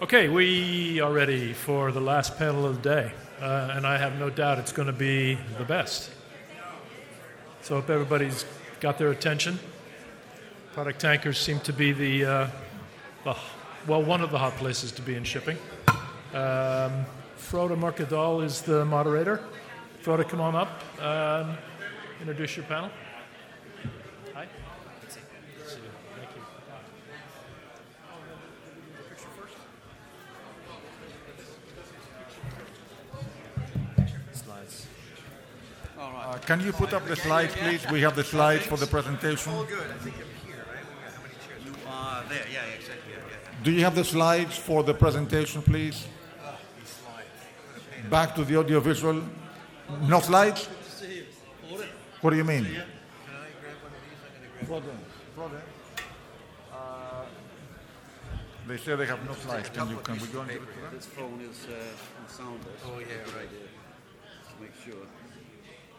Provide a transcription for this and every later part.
Okay, we are ready for the last panel of the day, uh, and I have no doubt it's going to be the best. So, if everybody's got their attention, product tankers seem to be the, uh, well, one of the hot places to be in shipping. Um, Frode Mørkedal is the moderator. Frode, come on up. Um, introduce your panel. Can you put up the slides, please? We have the slides for the presentation. All good. I think I'm here, right? How many chairs? You are there. Yeah, yeah, exactly. Yeah, yeah. Do you have the slides for the presentation, please? These slides. Back to the audiovisual. No slides? What do you mean? Can I grab one of these? I'm gonna grab. Uh, They say they have no slides. Can you, can we go and give it to them? This phone is uh, on soundless. Oh, yeah, Good right. idea. Just make sure it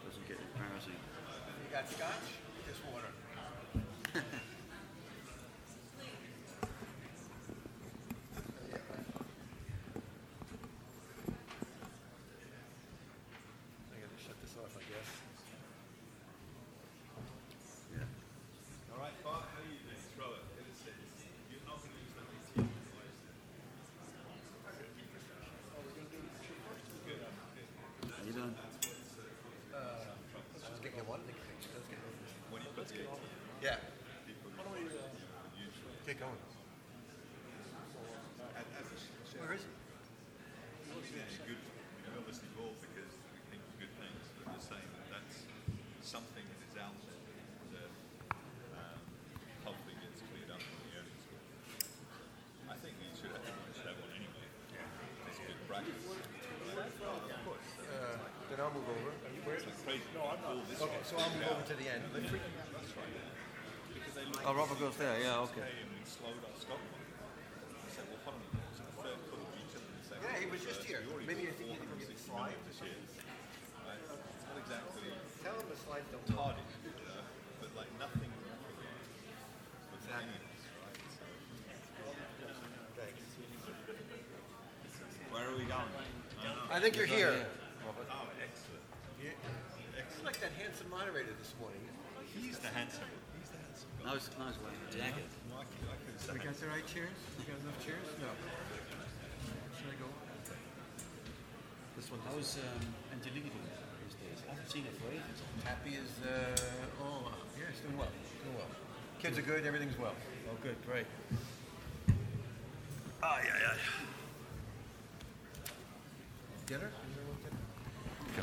doesn't get embarrassing. You got scotch? Just water. I gotta shut this off, I guess. Yeah. All right, Bart, how are you doing? It's Robert. Good to see you. You're not going to use that meeting. How you doing? Let's get you one. Let's get When you put the AT Yeah. Why don't we, uh, get going? Where is he? it's good. You know, obviously more because we think good things, but you're saying that that's something that is out there that um, hopefully gets cleared up in the earnings call. I think we should have, everyone should have one anyway. It's good practice. Then I'll move over. Are you where? Crazy. No, I'm not. Okay, so I'll move over to the end. Let's re- That's right. Because they like Oh, Robert goes there. Yeah, okay. say, and we slowed our stock one. I said, well, hold on a minute. It's the third call of utility. They say, Yeah, he was just here. Maybe I bought think he didn't get the 460 slide. this year. Not exactly Tell him the slides don't hard, you but like nothing with any of this, right? So, Thanks. where are we going? I think you're here. Oh, excellent. You you like that handsome moderator this morning. He's the handsome. He's the handsome. Now it's nice wearing a jacket. Well, I could, I could say We got the right chairs? We got enough chairs? No. Should I go? This one. How's um, Angelique doing these days? I haven't seen her for ages. Happy as uh, oh, yeah, it's doing well. Doing well. Kids are good, everything's well. Oh, good, great. Aye, aye, aye. Dinner? You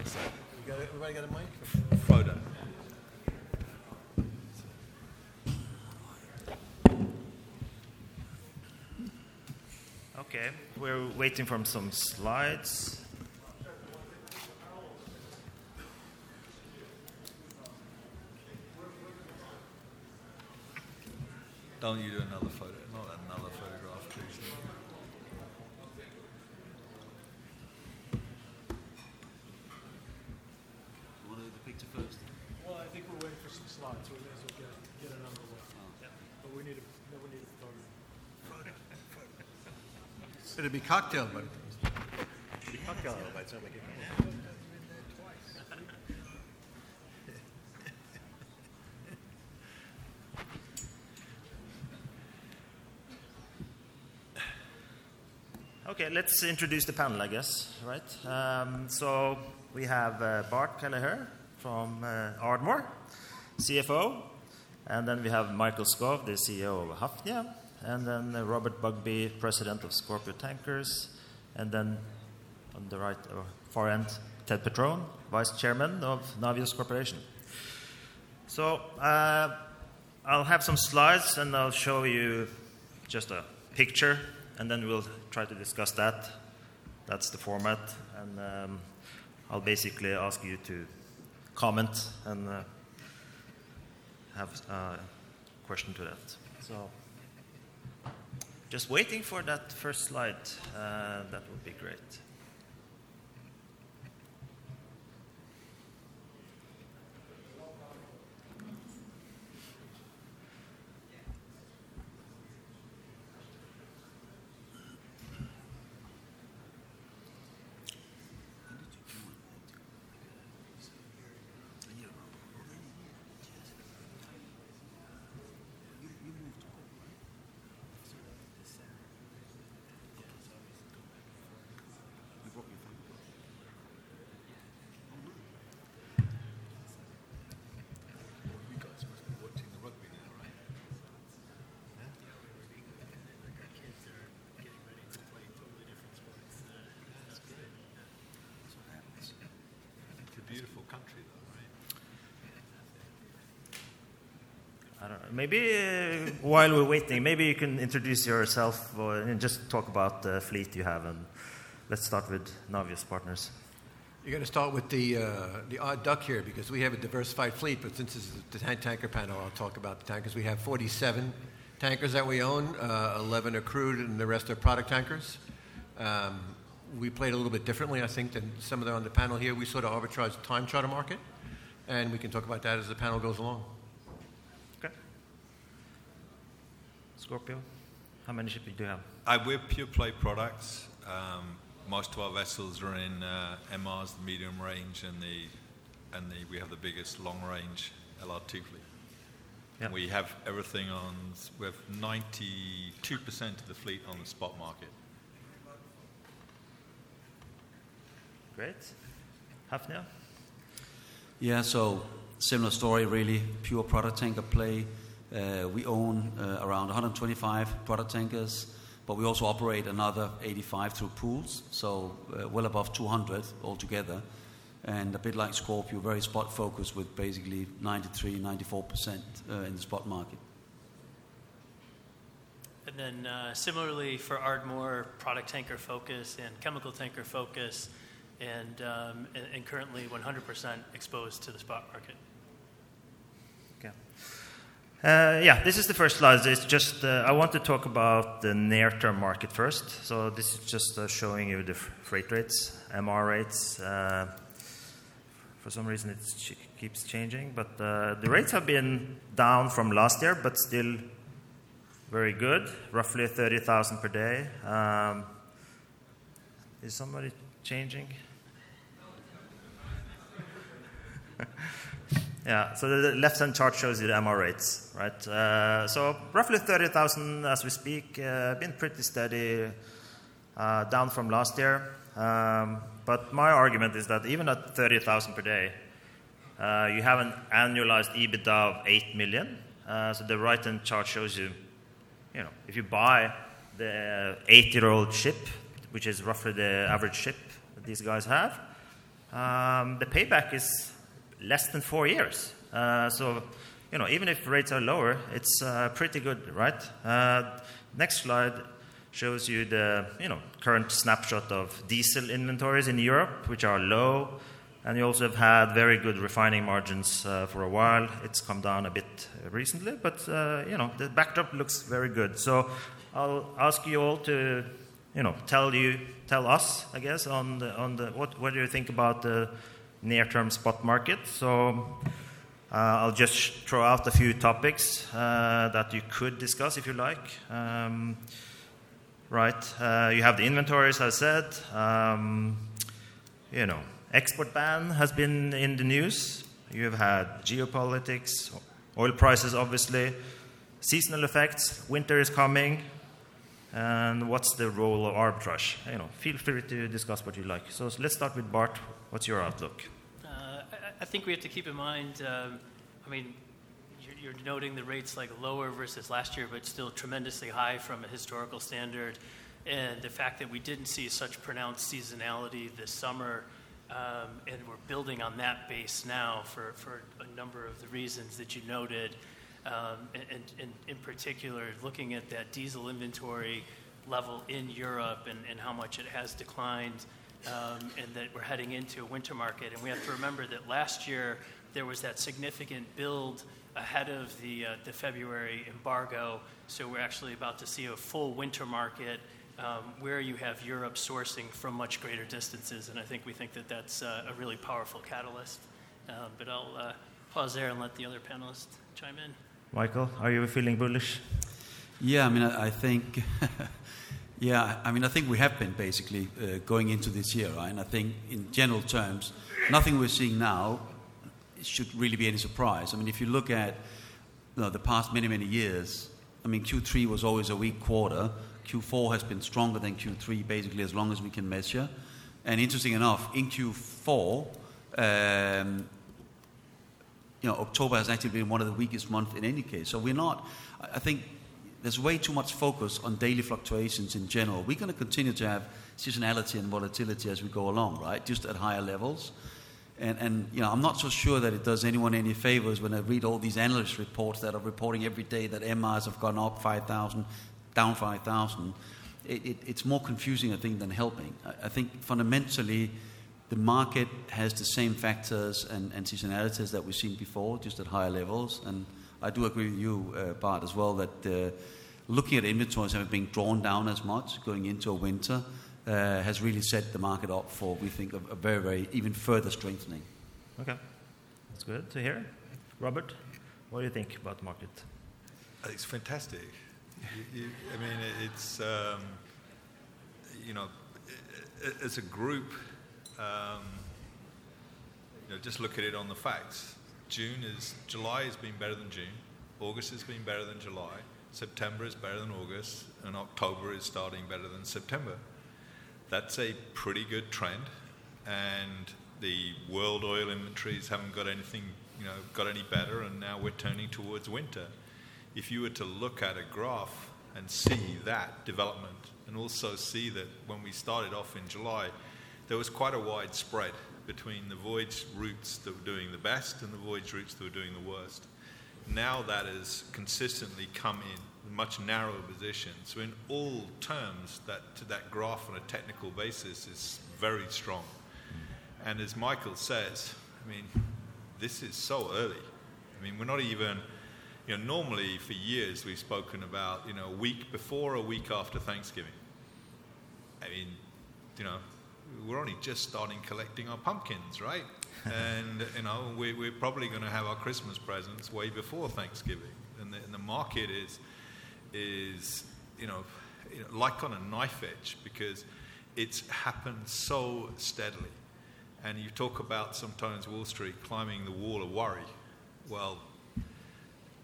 got it? Everybody got a mic? Photo. Okay, we're waiting for some slides. Don't you do another photo? Not another photograph, please. You want to do the picture first? Well, I think we're waiting for some slides, so we may as well get, get it underway. But we need a, no, we need a photograph. It'd be cocktail, but. Okay, let's introduce the panel, I guess, right? Um, so we have uh, Bart Kelleher from uh, Ardmore, CFO, and then we have Mikael Skov, the CEO of Hafnia, and then uh, Robert Bugbee, president of Scorpio Tankers, and then on the right or far end, Ted Petrone, vice chairman of Navios Corporation. So uh, I'll have some slides and I'll show you just a picture and then we'll try to discuss that. That's the format. And um, I'll basically ask you to comment and uh, have a question to that. So just waiting for that first slide. Uh, that would be great. Maybe uh, while we're waiting, maybe you can introduce yourself or, and just talk about the fleet you have. And let's start with Navios Partners. You're going to start with the, uh, the odd duck here because we have a diversified fleet, but since this is the tan- tanker panel, I'll talk about the tankers. We have 47 tankers that we own, uh, 11 are crude, and the rest are product tankers. Um, we played a little bit differently, I think, than some of them on the panel here. We sort of arbitrage the time charter market, and we can talk about that as the panel goes along. Scorpio, how many ships do you have? Uh, we're pure play products. Um, most of our vessels are in uh, MRs, the medium range, and the and the we have the biggest long range LR2 fleet. Yeah. We have everything on. We have 92 percent of the fleet on the spot market. Great. Hafnia? Yeah, so similar story, really. Pure product tanker play. Uh, we own uh, around 125 product tankers, but we also operate another 85 through pools, so uh, well above 200 altogether. And a bit like Scorpio, very spot focused with basically 93, 94% uh, in the spot market. And then similarly for Ardmore, product tanker focus and chemical tanker focus, and, um, currently 100% exposed to the spot market. Uh, yeah, this is the first slide. It's just uh, I want to talk about the near-term market first. So this is just uh, showing you the freight rates, MR rates. Uh, for some reason, it ch- keeps changing, but uh, the rates have been down from last year, but still very good. Roughly thirty thousand per day. Um, is somebody changing? Yeah, so the left-hand chart shows you the MR rates, right? Uh, so roughly 30,000 as we speak, uh, been pretty steady, uh, down from last year. Um, but my argument is that even at 30,000 per day, uh, you have an annualized EBITDA of 8 million. Uh, so the right-hand chart shows you, you know, if you buy the eight-year-old ship, which is roughly the average ship that these guys have, um, the payback is less than four years. Uh, so, you know, even if rates are lower, it's uh, pretty good, right? Uh, next slide shows you the, you know, current snapshot of diesel inventories in Europe, which are low, and you also have had very good refining margins uh, for a while. It's come down a bit recently, but uh, you know, the backdrop looks very good. So, I'll ask you all to, you know, tell you, tell us, I guess, on the, on the, what, what do you think about the near-term spot market. So uh, I'll just throw out a few topics uh, that you could discuss if you like. Um, right, uh, you have the inventories, as I said. Um, you know, export ban has been in the news. You have had geopolitics, oil prices, obviously, seasonal effects. Winter is coming. And what's the role of arbitrage? You know, feel free to discuss what you like. So let's start with Bart. What's your outlook? Uh, I, think we have to keep in mind, um, I mean, you're, you're noting the rates like lower versus last year, but still tremendously high from a historical standard. And the fact that we didn't see such pronounced seasonality this summer, um, and we're building on that base now for, for a number of the reasons that you noted. Um, and, and, and in particular, looking at that diesel inventory level in Europe and, and how much it has declined, um, and that we're heading into a winter market. And we have to remember that last year there was that significant build ahead of the, uh, the February embargo. So we're actually about to see a full winter market um, where you have Europe sourcing from much greater distances. And I think we think that that's uh, a really powerful catalyst. Uh, but I'll uh, pause there and let the other panelists chime in. Mikael, are you feeling bullish? Yeah, I mean, I, I think, yeah, I mean, I think we have been basically uh, going into this year, right? And I think, in general terms, nothing we're seeing now should really be any surprise. I mean, if you look at you know, the past many, many years, I mean, Q3 was always a weak quarter. Q4 has been stronger than Q3, basically, as long as we can measure. And interesting enough, in Q4, um, you know, October has actually been one of the weakest months in any case. So we're not, I think there's way too much focus on daily fluctuations in general. We're going to continue to have seasonality and volatility as we go along, right? Just at higher levels. And, and you know, I'm not so sure that it does anyone any favors when I read all these analyst reports that are reporting every day that MRs have gone up 5,000, down 5,000. It, it, it's more confusing, I think, than helping. I, I think fundamentally, the market has the same factors and, and seasonalities that we've seen before, just at higher levels. And I do agree with you, uh, Bart, as well, that uh, looking at inventories haven't been drawn down as much going into a winter uh, has really set the market up for, we think, a, a very, very even further strengthening. Okay, that's good to hear. Robert, what do you think about the market? It's fantastic. You, you, I mean, it's, um, you know, i- i- as a group, um, you know, just look at it on the facts. June is, July has been better than June, August has been better than July, September is better than August, and October is starting better than September. That's a pretty good trend, and the world oil inventories haven't got anything, you know, got any better, and now we're turning towards winter. If you were to look at a graph and see that development, and also see that when we started off in July, there was quite a wide spread between the voyage routes that were doing the best and the voyage routes that were doing the worst. Now that has consistently come in a much narrower position. So in all terms, that that graph on a technical basis is very strong. And as Mikael says, I mean, this is so early. I mean, we're not even, you know, normally for years we've spoken about, you know, a week before, a week after Thanksgiving. I mean, you know, we're only just starting collecting our pumpkins, right? and you know, we, we're probably going to have our Christmas presents way before Thanksgiving, and the, and the market is is you know, you know like on a knife edge because it's happened so steadily. And you talk about sometimes Wall Street climbing the wall of worry. Well,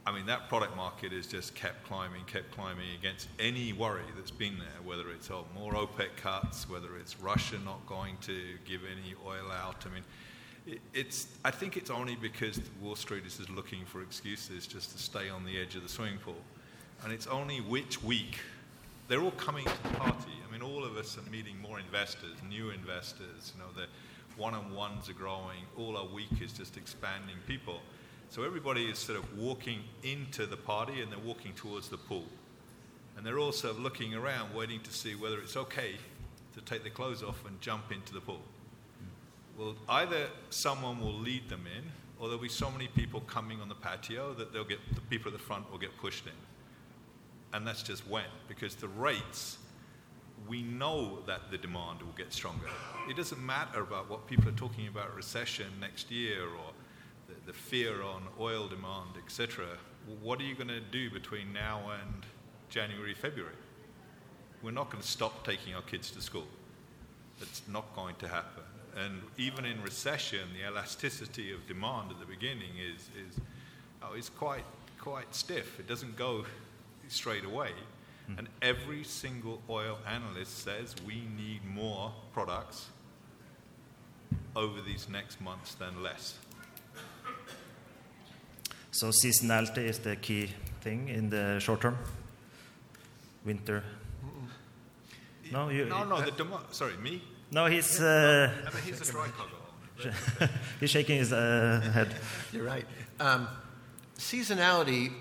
I mean, that product market has just kept climbing, kept climbing against any worry that's been there, whether it's oh, more OPEC cuts, whether it's Russia not going to give any oil out. I mean, it, it's, I think it's only because Wall Street is just looking for excuses just to stay on the edge of the swimming pool. And it's only which week. They're all coming to the party. I mean, all of us are meeting more investors, new investors. You know, the one-on-ones are growing. All our week is just expanding people. So everybody is sort of walking into the party and they're walking towards the pool. And they're also looking around, waiting to see whether it's okay to take their clothes off and jump into the pool. Well, either someone will lead them in, or there'll be so many people coming on the patio that they'll get the people at the front will get pushed in. And that's just when, because the rates, we know that the demand will get stronger. It doesn't matter about what people are talking about recession next year or the, the fear on oil demand, etc. What are you going to do between now and January, February? We're not going to stop taking our kids to school. It's not going to happen. And even in recession, the elasticity of demand at the beginning is, is, oh, is quite, quite stiff. It doesn't go straight away. Hmm. And every single oil analyst says we need more products over these next months than less. So seasonality is the key thing in the short term. Winter. No, you. No, no, the demand. Sorry, me? No, he's uh, I mean, he's a dry cargo. he's shaking his uh, head. You're right. Um, seasonality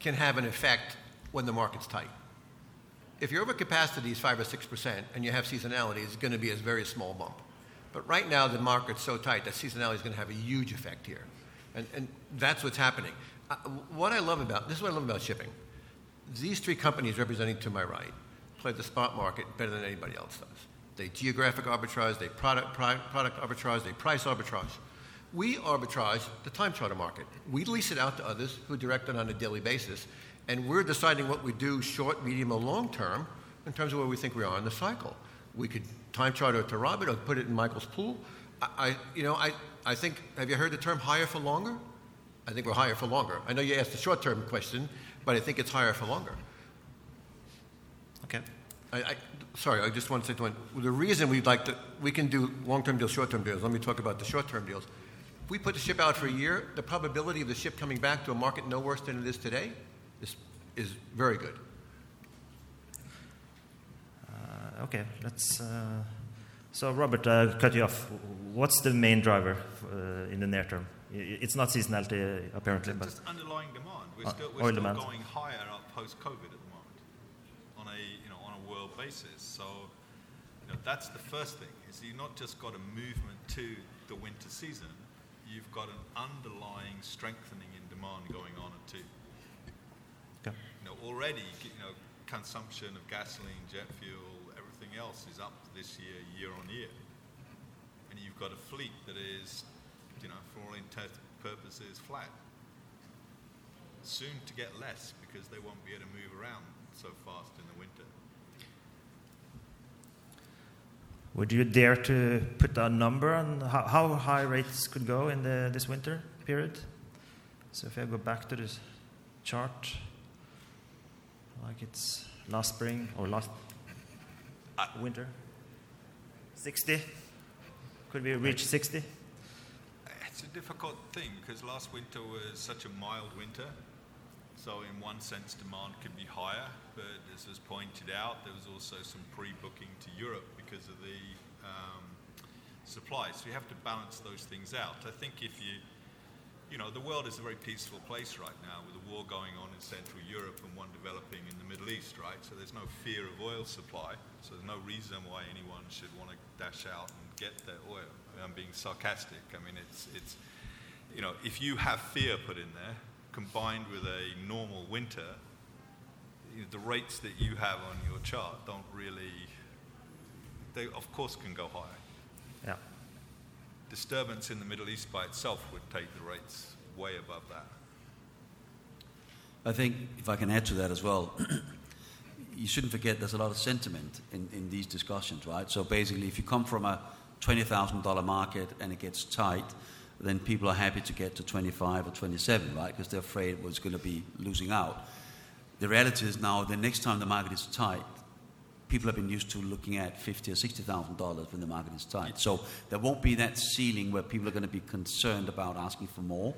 can have an effect when the market's tight. If your overcapacity is 5 or 6% and you have seasonality, it's going to be a very small bump. But right now, the market's so tight that seasonality is going to have a huge effect here. And, and that's what's happening. Uh, what I love about this is what I love about shipping. These three companies representing to my right play the spot market better than anybody else does. They geographic arbitrage, they product, pri- product arbitrage, they price arbitrage. We arbitrage the time charter market. We lease it out to others who direct it on a daily basis, and we're deciding what we do short, medium, or long term in terms of where we think we are in the cycle. We could time charter it to Robert or put it in Mikael's pool. I, I you know, I, I think, have you heard the term higher for longer? I think we're higher for longer. I know you asked the short term question, but I think it's higher for longer. Okay. I, I, sorry, I just want to say to one. The reason we'd like to, we can do long-term deals, short-term deals. Let me talk about the short-term deals. If we put the ship out for a year, the probability of the ship coming back to a market no worse than it is today is, is very good. Uh, okay, let's uh, So, Robert, uh, cut you off. What's the main driver uh, in the near term? It's not seasonality, uh, apparently, but Just underlying demand. We're Uh, still, we're still demand. going higher up post-COVID at the moment on a, you know, on a world basis. So, you know, that's the first thing, is you've not just got a movement to the winter season, you've got an underlying strengthening in demand going on at two. Okay. You know, already, you know, consumption of gasoline, jet fuel, else is up this year, year on year. And you've got a fleet that is, you know, for all intents purposes, flat. Soon to get less because they won't be able to move around so fast in the winter. would you dare to put a number on how, how high rates could go in the, this winter period? So, if I go back to this chart, like it's last spring or last uh, winter, 60? Could we reach 60? It's a difficult thing because last winter was such a mild winter. So, in one sense, demand could be higher, but as was pointed out, there was also some pre booking to Europe because of the um, supply. So, you have to balance those things out. I think if you, you know, the world is a very peaceful place right now with a war going on in Central Europe and one developing in the Middle East, right? So, there's no fear of oil supply. So, there's no reason why anyone should want to dash out and get their oil. I'm being sarcastic. I mean, it's, it's, you know, if you have fear put in there, combined with a normal winter, you know, the rates that you have on your chart don't really, they of course can go higher. Yeah. Disturbance in the Middle East by itself would take the rates way above that. I think if I can add to that as well, you shouldn't forget there's a lot of sentiment in, in these discussions, right? So basically, if you come from a $20,000 market and it gets tight, then people are happy to get to 25 or 27, right? Because they're afraid what's going to be losing out. The reality is now, the next time the market is tight, people have been used to looking at fifty or sixty thousand dollars when the market is tight. So there won't be that ceiling where people are going to be concerned about asking for more,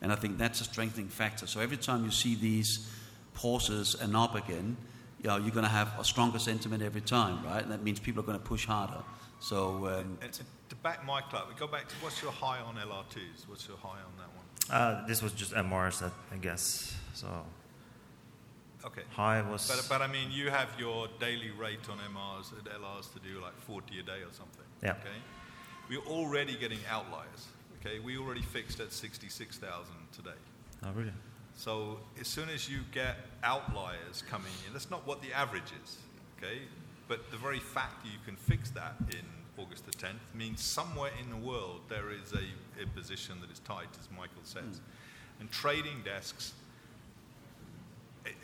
and I think that's a strengthening factor. So every time you see these pauses and up again, you know, you're going to have a stronger sentiment every time, right? And that means people are going to push harder. So um, And to, to back Mike up, we go back to what's your high on LR2s? What's your high on that one? Uh, this was just MRs, I, I guess. So Okay. high was. But, but I mean, you have your daily rate on MRs and LRs to do like 40 a day or something. Yeah. Okay. We're already getting outliers. Okay. We already fixed at 66,000 today. oh, really? So as soon as you get outliers coming in, that's not what the average is. Okay. But the very fact that you can fix that in August the 10th means somewhere in the world there is a, a position that is tight, as Mikael says. Hmm. And trading desks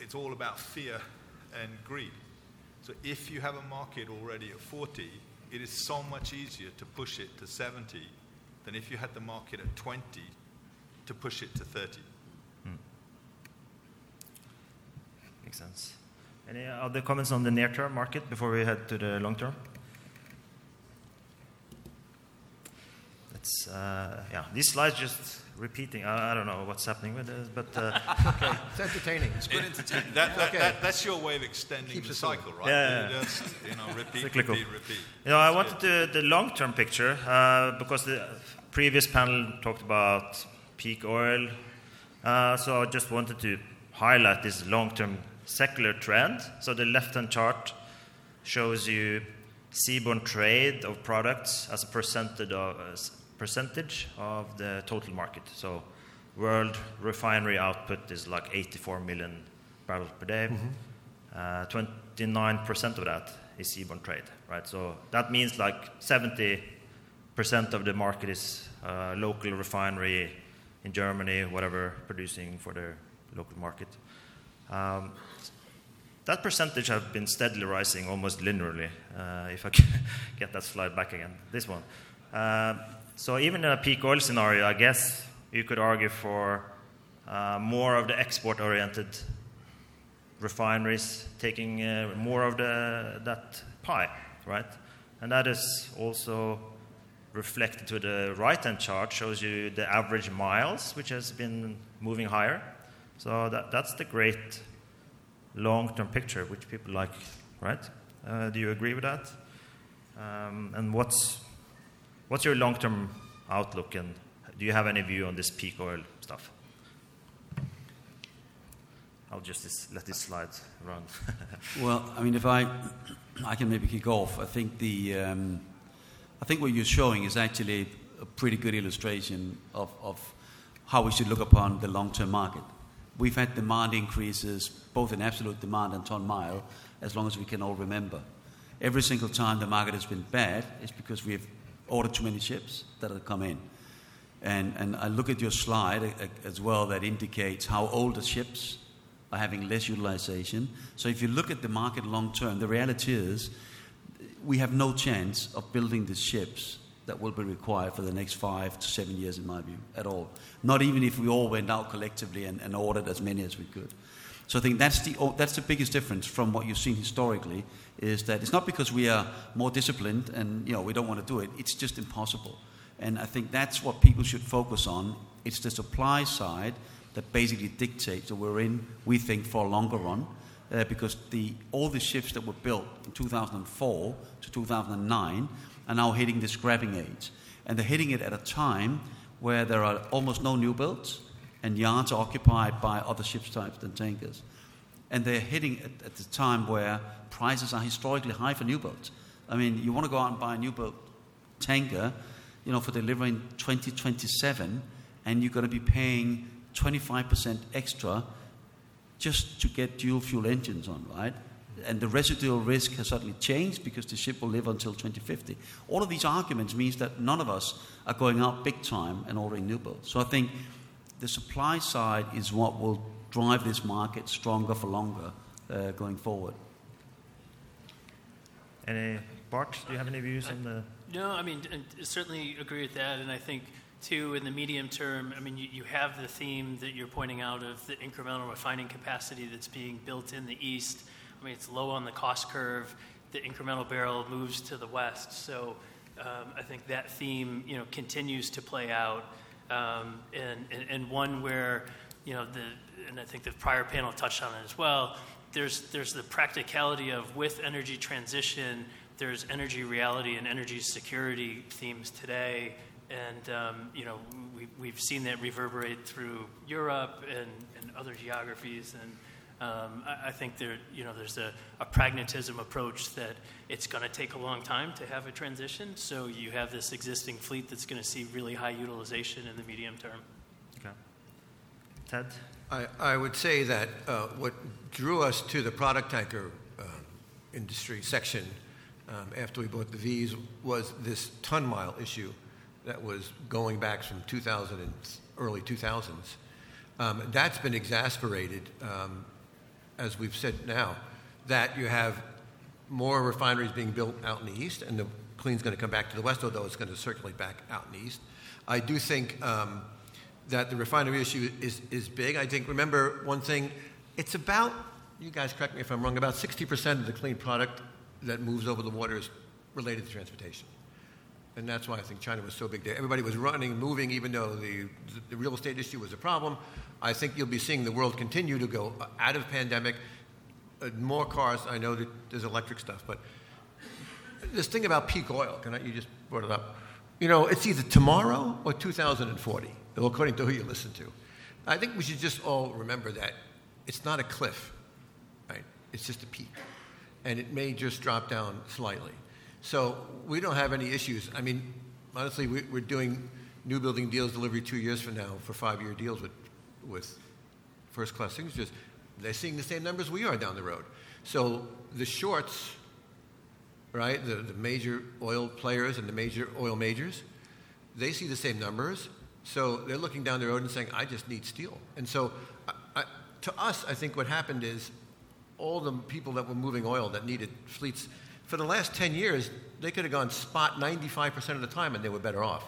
it's all about fear and greed. So if you have a market already at 40, it is so much easier to push it to 70 than if you had the market at 20 to push it to 30. Hmm. Makes sense. Any other comments on the near term market before we head to the long term? It's, uh, yeah, these slides just repeating. I, I don't know what's happening with this, but uh, Okay, it's entertaining. It's good entertainment. That, that, Okay. that, that's your way of extending Keeps the cycle, right? Yeah, You yeah. just, you know, repeat, Cyclical. repeat, repeat. You know, I wanted the, the long term picture uh, because the previous panel talked about peak oil. Uh, so I just wanted to highlight this long term secular trend. So the left hand chart shows you seaborne trade of products as a percentage of, as percentage of the total market. So world refinery output is like 84 million barrels per day. Uh, 29% of that is seaborne trade, right? So that means like 70% of the market is uh, local refinery in Germany, whatever, producing for the local market. Um, that percentage has been steadily rising almost linearly. Uh, if I can get that slide back again, this one. Uh, so even in a peak oil scenario, I guess you could argue for uh, more of the export-oriented refineries taking uh, more of the, that pie, right? And that is also reflected to the right-hand chart, shows you the average miles, which has been moving higher. So that, that's the great long-term picture, which people like, right? Uh, do you agree with that? Um, and what's what's your long-term outlook, and do you have any view on this peak oil stuff? I'll just let this slide run. Well, I mean, if I, I can maybe kick off. I think the, um, I think what you're showing is actually a pretty good illustration of, of how we should look upon the long-term market. We've had demand increases, both in absolute demand and ton mile, as long as we can all remember. Every single time the market has been bad, it's because we have ordered too many ships that have come in. And, and I look at your slide uh, uh, as well that indicates how older ships are having less utilization. So if you look at the market long term, the reality is we have no chance of building the ships that will be required for the next five to seven years, in my view, at all. Not even if we all went out collectively and, and ordered as many as we could. So I think that's the, oh, that's the biggest difference from what you've seen historically, is that it's not because we are more disciplined and you know, we don't want to do it, it's just impossible. And I think that's what people should focus on. It's the supply side that basically dictates that we're in, we think, for a longer run. Uh, because the, all the ships that were built in 2004 to 2009 are now hitting the scrapping age. And they're hitting it at a time where there are almost no new builds and yards are occupied by other ship types than tankers. And they're hitting at, at the time where prices are historically high for new boats. I mean, you want to go out and buy a new boat tanker, you know, for delivery in 2027, and you're going to be paying 25% extra just to get dual fuel engines on, right? And the residual risk has suddenly changed because the ship will live until 2050. All of these arguments means that none of us are going out big time and ordering new builds. So I think the supply side is what will drive this market stronger for longer uh, going forward. Any Bart, do you have any views on the? No, I mean, and certainly agree with that. And I think, too, in the medium term, I mean, you, you have the theme that you're pointing out of the incremental refining capacity that's being built in the east. I mean, it's low on the cost curve. The incremental barrel moves to the west. So um, I think that theme, you know, continues to play out. Um, and, and, and one where, you know, the, and I think the prior panel touched on it as well, there's, there's the practicality of with energy transition, there's energy reality and energy security themes today. And, um, you know, we, we've seen that reverberate through Europe and, and other geographies. And um, I, I, think there, you know, there's a, a pragmatism approach that it's going to take a long time to have a transition. So you have this existing fleet that's going to see really high utilization in the medium term. Okay. Ted? I, I would say that uh, what drew us to the product tanker uh, industry section um, after we bought the V's was this ton mile issue that was going back from 2000 and early 2000s. Um, that's been exasperated, um, as we've said now, that you have more refineries being built out in the east, and the clean's going to come back to the west, although it's going to circulate back out in the east. I do think um, that the refinery issue is, is big. I think, remember one thing, it's about, you guys correct me if I'm wrong, about 60% of the clean product that moves over the water is related to transportation. And that's why I think China was so big there. Everybody was running, moving, even though the, the real estate issue was a problem. I think you'll be seeing the world continue to go out of pandemic. Uh, more cars, I know that there's electric stuff, but this thing about peak oil, can I, you just brought it up. You know, it's either tomorrow or 2040 according to who you listen to. I think we should just all remember that it's not a cliff, right? It's just a peak. And it may just drop down slightly. So we don't have any issues. I mean, honestly, we're doing new building deals delivery two years from now for five year deals with, with first class signatures. They're seeing the same numbers we are down the road. So the shorts, right, the, the major oil players and the major oil majors, they see the same numbers so they're looking down the road and saying, I just need steel. And so I, I, to us, I think what happened is all the people that were moving oil that needed fleets, for the last 10 years, they could have gone spot 95% of the time and they were better off.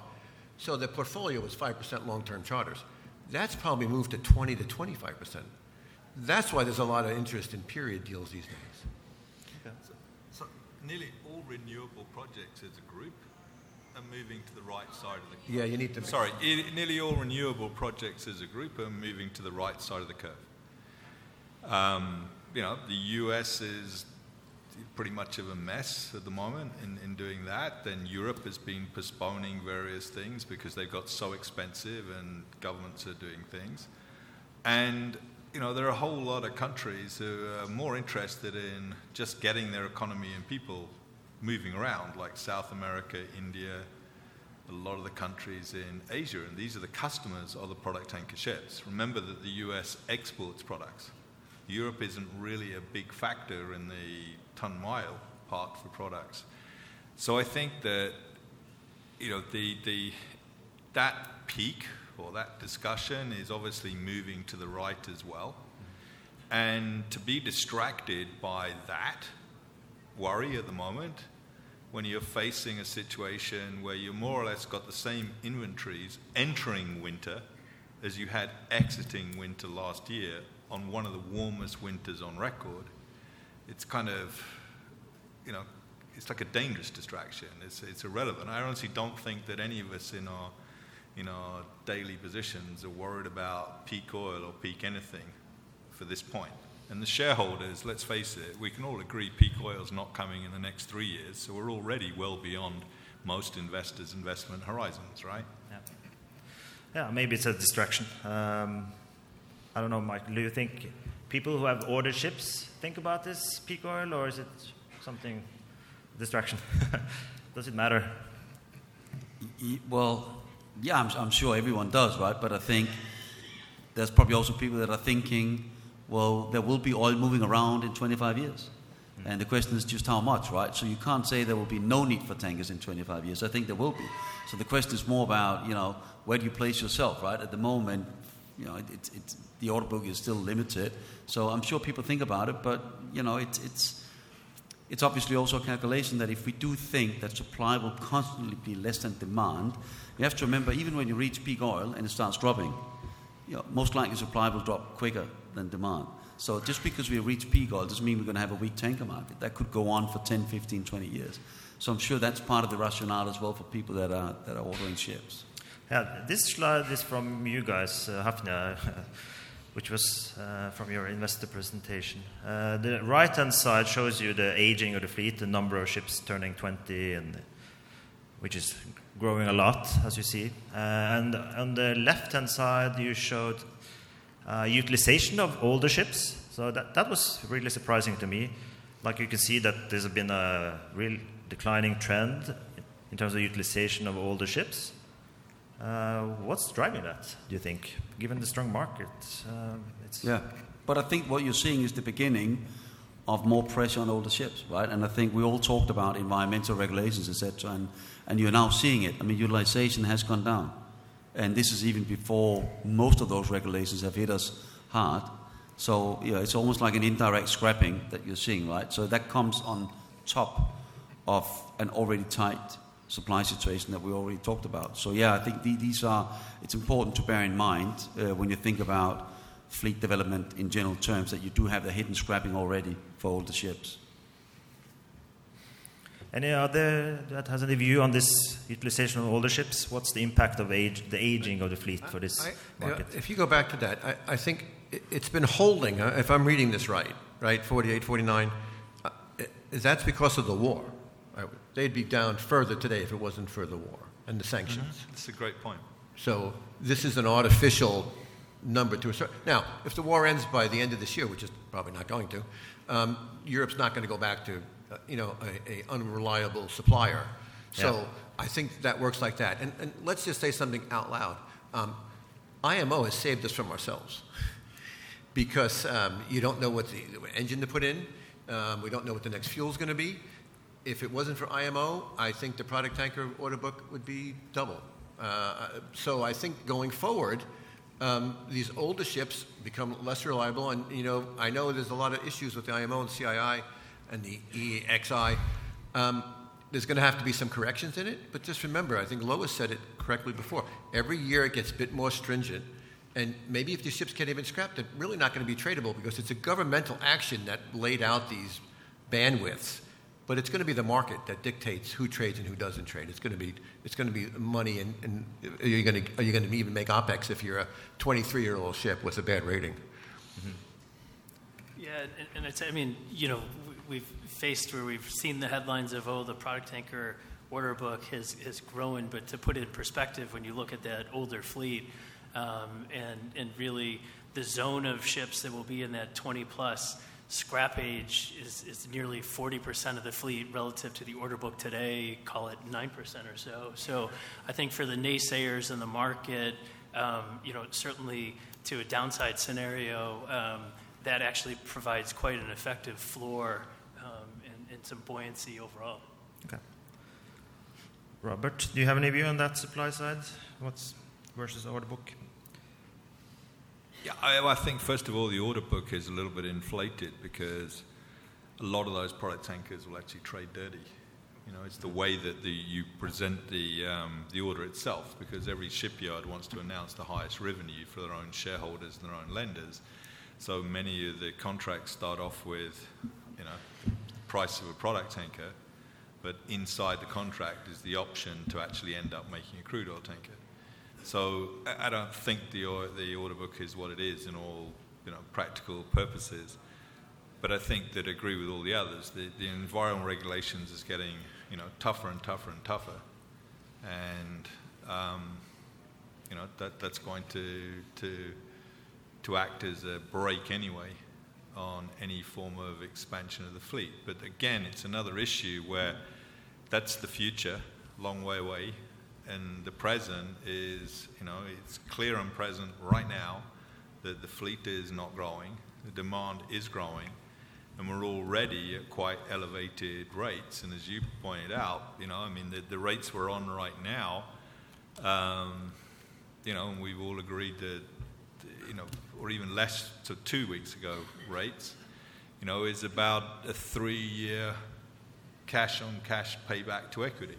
So their portfolio was 5% long term charters. That's probably moved to 20 to 25%. That's why there's a lot of interest in period deals these days. Okay. So, so nearly all renewable projects as a group are moving to the right side of the curve. Yeah, you need to. Sorry, nearly all renewable projects as a group are moving to the right side of the curve. Um, you know, the US is pretty much of a mess at the moment in, in doing that. Then Europe has been postponing various things because they've got so expensive and governments are doing things. And you know, there are a whole lot of countries who are more interested in just getting their economy and people moving around, like South America, India, a lot of the countries in Asia, and these are the customers of the product tanker ships. Remember that the US exports products. Europe isn't really a big factor in the ton mile part for products. So I think that you know the, the that peak or that discussion is obviously moving to the right as well. And to be distracted by that worry at the moment when you're facing a situation where you more or less got the same inventories entering winter as you had exiting winter last year on one of the warmest winters on record, it's kind of, you know, it's like a dangerous distraction. It's, it's irrelevant. I honestly don't think that any of us in our, in our daily positions are worried about peak oil or peak anything for this point. And the shareholders, let's face it, we can all agree peak oil is not coming in the next three years, so we're already well beyond most investors' investment horizons, right? Yeah, yeah maybe it's a distraction. Um, I don't know, Mikael. Do you think people who have ordered ships think about this peak oil, or is it something distraction? does it matter? Well, yeah, I'm, I'm sure everyone does, right? But I think there's probably also people that are thinking well, there will be oil moving around in 25 years. Hmm. And the question is just how much, right? So you can't say there will be no need for tankers in 25 years. I think there will be. So the question is more about, you know, where do you place yourself, right? At the moment, you know, it's, it's, the order book is still limited. So I'm sure people think about it, but, you know, it's, it's, it's obviously also a calculation that if we do think that supply will constantly be less than demand, you have to remember, even when you reach peak oil and it starts dropping, you know, most likely supply will drop quicker than demand. So just because we reach peak oil doesn't mean we're going to have a weak tanker market. That could go on for 10, 15, 20 years. So I'm sure that's part of the rationale as well for people that are, that are ordering ships. Yeah, this slide is from you guys, uh, Hafnia, which was uh, from your investor presentation. Uh, the right hand side shows you the aging of the fleet, the number of ships turning 20, and which is growing a lot, as you see. Uh, and on the left hand side, you showed uh, utilization of older ships. So that, that was really surprising to me. Like you can see that there's been a real declining trend in terms of utilization of older ships. Uh, what's driving that, do you think, given the strong market? Um, yeah, but I think what you're seeing is the beginning of more pressure on older ships, right? And I think we all talked about environmental regulations, etc., and, and you're now seeing it. I mean, utilization has gone down. And this is even before most of those regulations have hit us hard. So yeah, it's almost like an indirect scrapping that you're seeing, right? So that comes on top of an already tight supply situation that we already talked about. So yeah, I think these are. It's important to bear in mind uh, when you think about fleet development in general terms that you do have the hidden scrapping already for older ships. Any other that has any view on this utilization of older ships? What's the impact of age, the aging of the fleet for this I, market? if you go back to that, I, I think it's been holding, uh, if I'm reading this right, right, 48, 49, uh, that's because of the war. They'd be down further today if it wasn't for the war and the sanctions. Mm-hmm. That's a great point. So this is an artificial number to a certain. Now, if the war ends by the end of this year, which is probably not going to, um, Europe's not going to go back to uh, you know, a, a, unreliable supplier. So yeah. I think that works like that. And, and, let's just say something out loud. Um, IMO has saved us from ourselves because um, you don't know what the, the engine to put in. Um, we don't know what the next fuel is going to be. If it wasn't for IMO, I think the product tanker order book would be double. Uh, so I think going forward, um, these older ships become less reliable. And you know, I know there's a lot of issues with the IMO and CII and the EEXI. Um, there's going to have to be some corrections in it, but just remember, I think Lois said it correctly before. Every year it gets a bit more stringent, and maybe if these ships can't even scrap, they're really not going to be tradable because it's a governmental action that laid out these bandwidths. But it's going to be the market that dictates who trades and who doesn't trade. It's going to be it's going to be money, and, and are you going to are you going to even make opex if you're a 23 year old ship with a bad rating? Mm-hmm. Yeah, and, and I'd I mean, you know, we've faced where we've seen the headlines of, oh, the product tanker order book has, has grown, but to put it in perspective, when you look at that older fleet um, and, and really the zone of ships that will be in that 20 plus scrap age is, is nearly 40% of the fleet relative to the order book today, call it 9% or so. So I think for the naysayers in the market, um, you know, certainly to a downside scenario, um, that actually provides quite an effective floor um, and, and some buoyancy overall. Okay. Robert, do you have any view on that supply side? What's versus order book? Yeah, I, I think first of all, the order book is a little bit inflated because a lot of those product tankers will actually trade dirty. You know, it's the way that the, you present the, um, the order itself because every shipyard wants to announce the highest revenue for their own shareholders and their own lenders. So many of the contracts start off with, you know, price of a product tanker, but inside the contract is the option to actually end up making a crude oil tanker. So I don't think the, the order book is what it is in all you know, practical purposes. But I think that I agree with all the others. The, the environmental regulations is getting you know, tougher and tougher and tougher. And um, you know, that, that's going to, to, to act as a brake anyway on any form of expansion of the fleet. But again, it's another issue where that's the future, long way away, and the present is, you know, it's clear and present right now that the fleet is not growing, the demand is growing, and we're already at quite elevated rates. And as you pointed out, you know, I mean, the, the rates we're on right now, um, you know, and we've all agreed that, you know, or even less to two weeks ago rates, you know, is about a three year cash on cash payback to equity.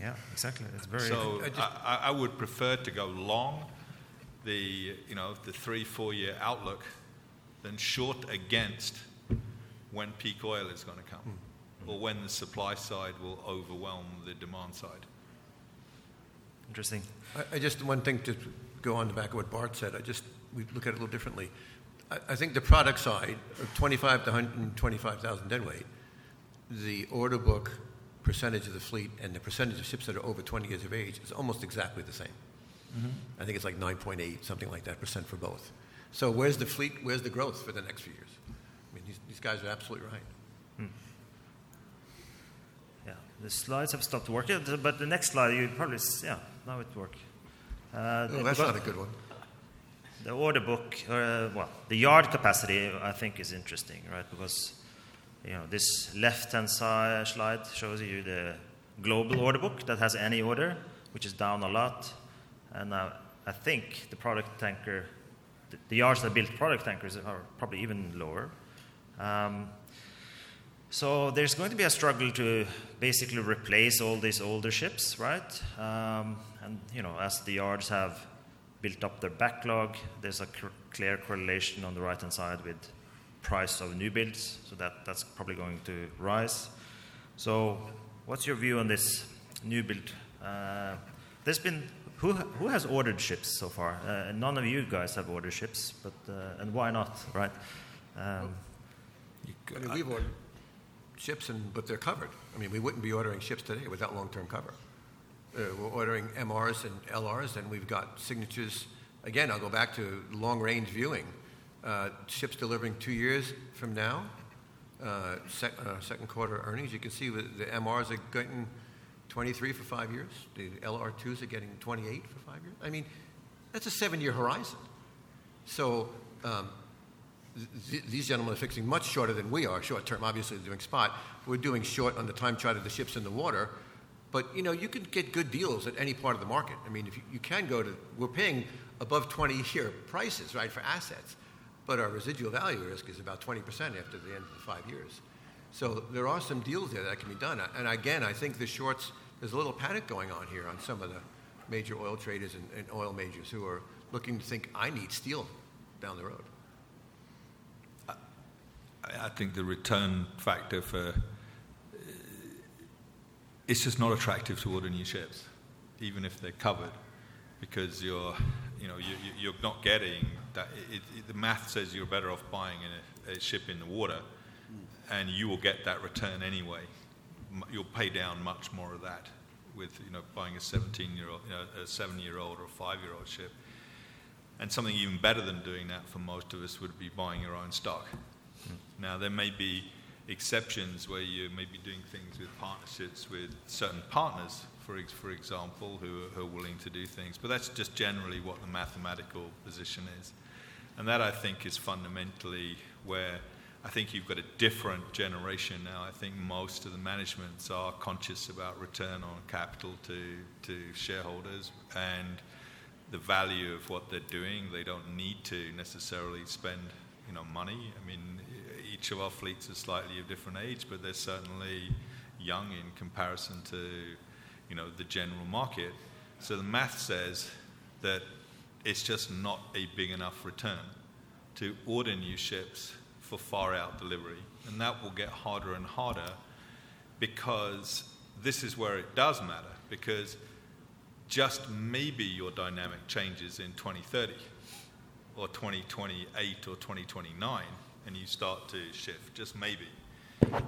Yeah, exactly. It's very. So I, I, would prefer to go long, the you know the three four year outlook, than short against when peak oil is going to come, mm-hmm. or when the supply side will overwhelm the demand side. Interesting. I, I, just one thing to go on the back of what Bart said. I just we look at it a little differently. I, I think the product side of 25 to 125,000 deadweight, the order book percentage of the fleet and the percentage of ships that are over 20 years of age is almost exactly the same. Mm-hmm. I think it's like 9.8, something like that, percent for both. So where's the fleet, where's the growth for the next few years? I mean, these, these guys are absolutely right. Hmm. Yeah, the slides have stopped working, but the next slide, you probably, yeah, now it works. Uh, oh, that's not a good one. The order book, uh, well, the yard capacity, I think, is interesting, right? Because you know, this left-hand side slide shows you the global order book that has any order, which is down a lot. And uh, I think the product tanker, the, the, yards that build product tankers are probably even lower. Um, so there's going to be a struggle to basically replace all these older ships, right? Um, and you know, as the yards have built up their backlog, there's a cr- clear correlation on the right-hand side with price of new builds, so that, that's probably going to rise. So, what's your view on this new build? Uh, there's been who, who has ordered ships so far? Uh, none of you guys have ordered ships, but uh, and why not, right? Um, I mean, we've ordered ships, and but they're covered. I mean, we wouldn't be ordering ships today without long-term cover. Uh, we're ordering MRs and LRs, and we've got signatures. Again, I'll go back to long-range viewing ships delivering two years from now, uh, uh, second quarter earnings. You can see the, MRs are getting 23 for five years. The LR2s are getting 28 for five years. I mean, that's a seven-year horizon. So um, th- these gentlemen are fixing much shorter than we are, short term. Obviously, they're doing spot. We're doing short on the time charter of the ships in the water. But you know, you can get good deals at any part of the market. I mean, if you, you can go to, we're paying above 20-year prices, right, for assets but our residual value risk is about 20% after the end of the five years. So there are some deals there that can be done. And again, I think the shorts, there's a little panic going on here on some of the major oil traders and, and oil majors who are looking to think, I need steel down the road. I, I think the return factor for uh, it's just not attractive to order new ships, even if they're covered, because you're, you know, you, you're not getting That it, it, the math says you're better off buying a, a ship in the water, and you will get that return anyway. You'll pay down much more of that with you know buying a 17 year old, you know, a seven year old or a five year old ship. And something even better than doing that for most of us would be buying your own stock. Hmm. Now, there may be exceptions where you may be doing things with partnerships with certain partners, for, for example, who are, who are willing to do things. But that's just generally what the mathematical position is. And that, I think, is fundamentally where I think you've got a different generation now. I think most of the managements are conscious about return on capital to, to shareholders and the value of what they're doing. They don't need to necessarily spend, you know, money. I mean, each of our fleets is slightly of different age, but they're certainly young in comparison to, you know, the general market. So the math says that it's just not a big enough return to order new ships for far out delivery. And that will get harder and harder because this is where it does matter. Because just maybe your dynamic changes in 2030 or 2028 or 2029 and you start to shift, just maybe.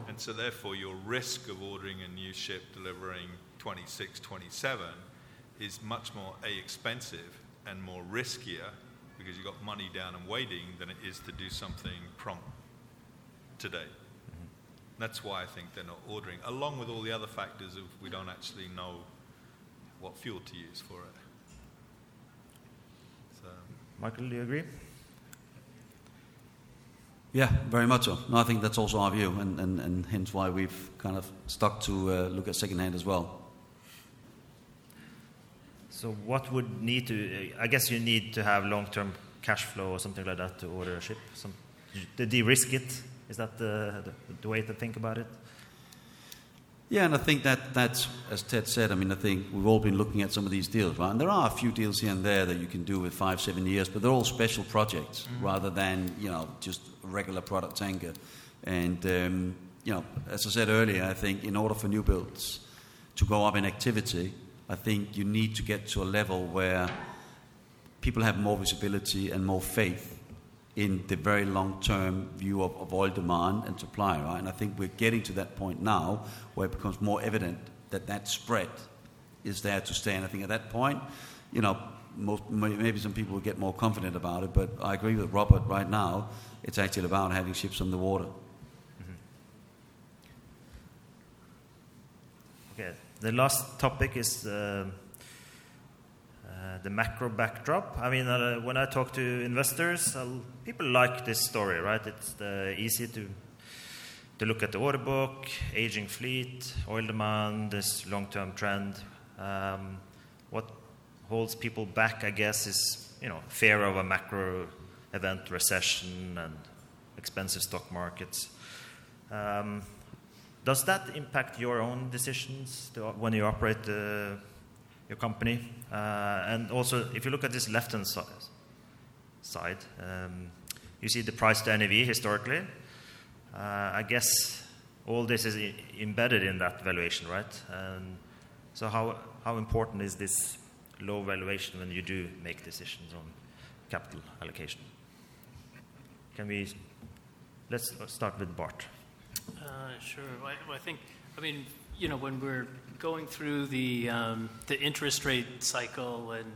And so, therefore, your risk of ordering a new ship delivering 26, 27 is much more A, expensive and more riskier because you've got money down and waiting than it is to do something prompt today. Mm-hmm. That's why I think they're not ordering, along with all the other factors of we don't actually know what fuel to use for it. So, Mikael, do you agree? Yeah, very much so. No, I think that's also our view, and, and, and hence why we've kind of stuck to uh, look at secondhand as well. So, what would need to? I guess you need to have long-term cash flow or something like that to order a ship. Some, de-risk it. Is that the, the, the way to think about it? Yeah, and I think that that's, as Ted said, I mean, I think we've all been looking at some of these deals, right? And there are a few deals here and there that you can do with five, seven years, but they're all special projects rather than, you know, just regular product tanker. And, um, you know, as I said earlier, I think in order for new builds to go up in activity, I think you need to get to a level where people have more visibility and more faith in the very long term view of, of oil demand and supply, right? And I think we're getting to that point now where it becomes more evident that that spread is there to stay. And I think at that point, you know, most, maybe some people will get more confident about it, but I agree with Robert right now. It's actually about having ships on the water. Okay. The last topic is uh, the macro backdrop. I mean, uh, when I talk to investors, uh, people like this story, right? It's uh, easy to to look at the order book, aging fleet, oil demand, this long-term trend. Um, what holds people back, I guess, is you know fear of a macro event, recession, and expensive stock markets. Um, does that impact your own decisions to, when you operate uh, your company? Uh, and also, if you look at this left-hand si- side, um, you see the price to NAV historically. Uh, I guess all this is embedded in that valuation, right? So, how how important is this low valuation when you do make decisions on capital allocation? Can we? Let's start with Bart. Uh, sure. I think, I mean, you know, when we're going through the um, the interest rate cycle, and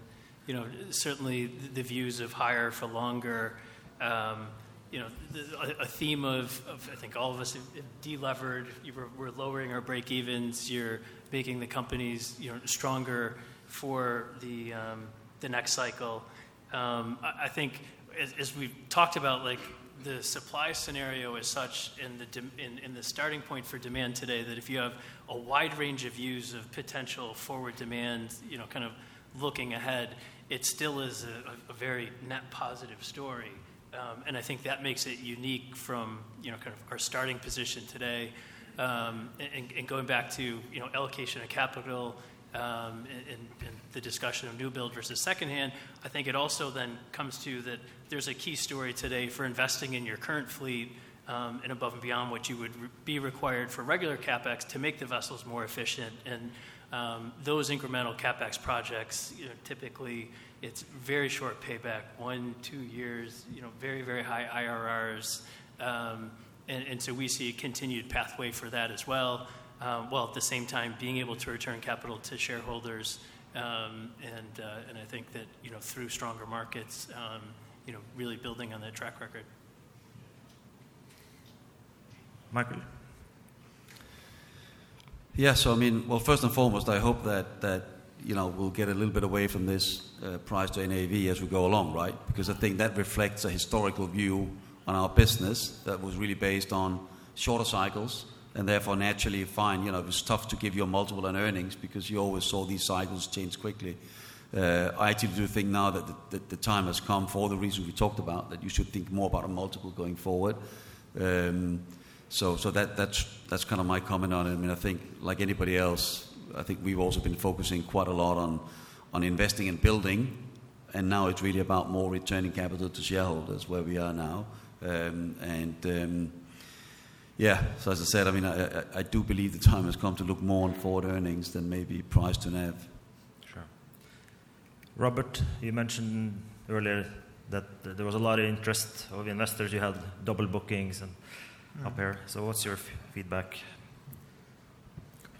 you know, certainly the, views of higher for longer. Um, you know, the, a, theme of, of I think all of us have delevered. Were, we're lowering our break evens. You're making the companies you know stronger for the um, the next cycle. Um, I, I think as, as we've talked about, like the supply scenario is such in the dem- in, in the starting point for demand today that if you have a wide range of views of potential forward demand, you know, kind of looking ahead, it still is a, a, very net positive story. Um, and I think that makes it unique from you know kind of our starting position today, um, and, and going back to you know allocation of capital um, and, and the discussion of new build versus secondhand, I think it also then comes to that there's a key story today for investing in your current fleet um, and above and beyond what you would re- be required for regular capex to make the vessels more efficient. And um, those incremental capex projects, you know, typically it's very short payback, one, two years, you know, very, very high IRRs. Um, and, and, so we see a continued pathway for that as well, um, while at the same time being able to return capital to shareholders. Um, and, uh, and I think that, you know, through stronger markets, um, you know, really building on that track record. Mikael? Yeah, so I mean, well, first and foremost, I hope that, that you know, we'll get a little bit away from this uh, price to NAV as we go along, right? Because I think that reflects a historical view on our business that was really based on shorter cycles, and therefore naturally find, you know, it was tough to give you a multiple on earnings because you always saw these cycles change quickly. Uh, I actually do think now that the, that the, time has come for all the reasons we talked about, that you should think more about a multiple going forward. Um, so, so that, that's, that's kind of my comment on it. I mean, I think, like anybody else, I think we've also been focusing quite a lot on, on investing and building, and now it's really about more returning capital to shareholders where we are now. Um, and um, yeah, so as I said, I mean, I, I, I, do believe the time has come to look more on forward earnings than maybe price to NAV. Sure. Robert, you mentioned earlier that there was a lot of interest of investors. You had double bookings and mm. up here. So, what's your f- feedback?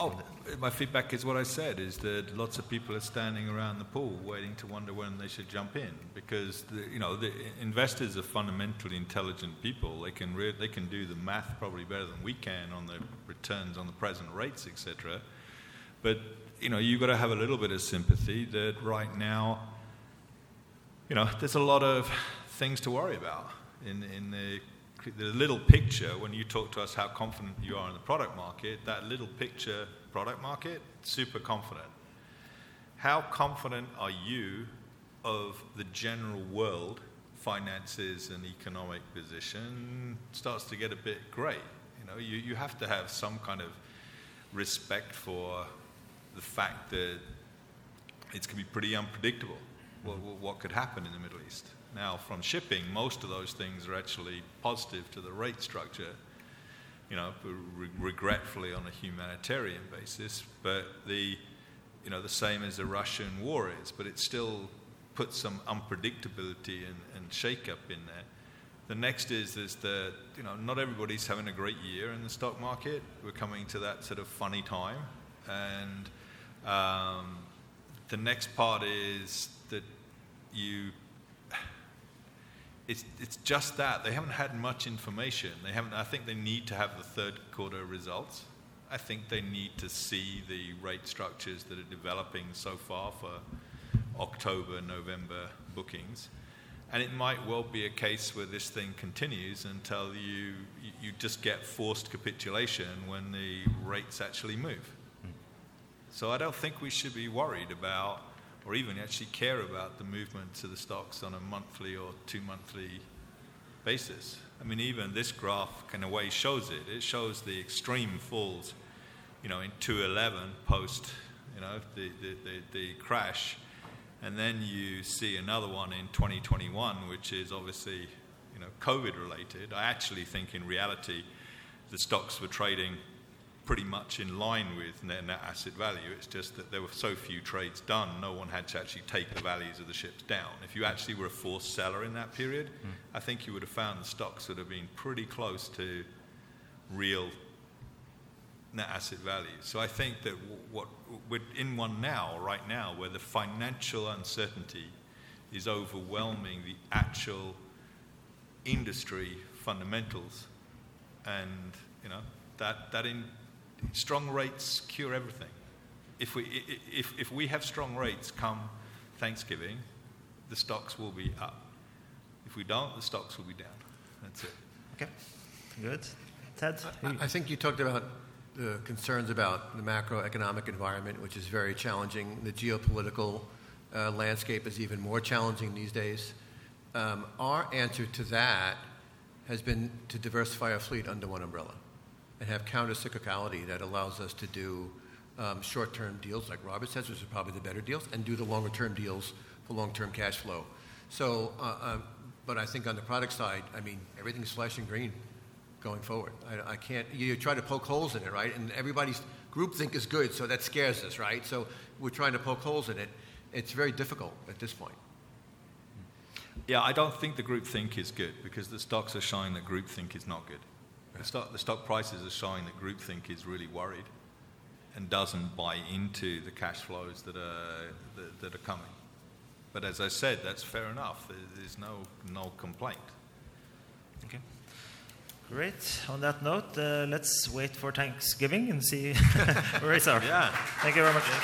Oh, my feedback is what I said: is that lots of people are standing around the pool waiting to wonder when they should jump in because the, you know the investors are fundamentally intelligent people. They can re- they can do the math probably better than we can on the returns on the present rates, etc. But you know you've got to have a little bit of sympathy that right now, you know, there's a lot of things to worry about in in the the little picture, when you talk to us how confident you are in the product market, that little picture product market, super confident. How confident are you of the general world finances and economic position starts to get a bit grey. You know, you, you have to have some kind of respect for the fact that it's going to be pretty unpredictable what, what could happen in the Middle East. Now, from shipping, most of those things are actually positive to the rate structure, you know, re- regretfully on a humanitarian basis. But the, you know, the same as the Russian war is, but it still puts some unpredictability and, and shake-up in there. The next is, is that, you know, not everybody's having a great year in the stock market. We're coming to that sort of funny time. And um, the next part is that you it's, it's just that. They haven't had much information. They haven't, I think they need to have the third quarter results. I think they need to see the rate structures that are developing so far for October, November bookings. And it might well be a case where this thing continues until you, you just get forced capitulation when the rates actually move. Hmm. So I don't think we should be worried about or even actually care about the movement of the stocks on a monthly or two monthly basis. I mean, even this graph, in a way, shows it. It shows the extreme falls, you know, in 211 post, you know, the, the, the, the crash. And then you see another one in 2021, which is obviously, you know, COVID related. I actually think in reality, the stocks were trading pretty much in line with net, net asset value. It's just that there were so few trades done, no one had to actually take the values of the ships down. If you actually were a forced seller in that period, mm. I think you would have found the stocks would have been pretty close to real net asset value. So I think that what we're in one now, right now, where the financial uncertainty is overwhelming the actual industry fundamentals, and you know that that in strong rates cure everything. If we, if, if we have strong rates come Thanksgiving, the stocks will be up. If we don't, the stocks will be down. That's it. Okay, good. Ted? I, I think you talked about the concerns about the macroeconomic environment, which is very challenging. The geopolitical uh, landscape is even more challenging these days. Um, our answer to that has been to diversify our fleet under one umbrella and have counter-cyclicality that allows us to do um, short-term deals, like Robert says, which are probably the better deals, and do the longer-term deals for long-term cash flow. So, uh, um, but I think on the product side, I mean, everything's flashing green going forward. I, I can't. You try to poke holes in it, right? And everybody's groupthink is good, so that scares us, right? So we're trying to poke holes in it. It's very difficult at this point. Yeah, I don't think the groupthink is good because the stocks are showing that groupthink is not good. The stock, the stock prices are showing that groupthink is really worried and doesn't buy into the cash flows that are, that, that are coming. But as I said, that's fair enough. There's no, no complaint. Okay. Great. On that note, uh, let's wait for Thanksgiving and see where it's are. Yeah. Thank you very much.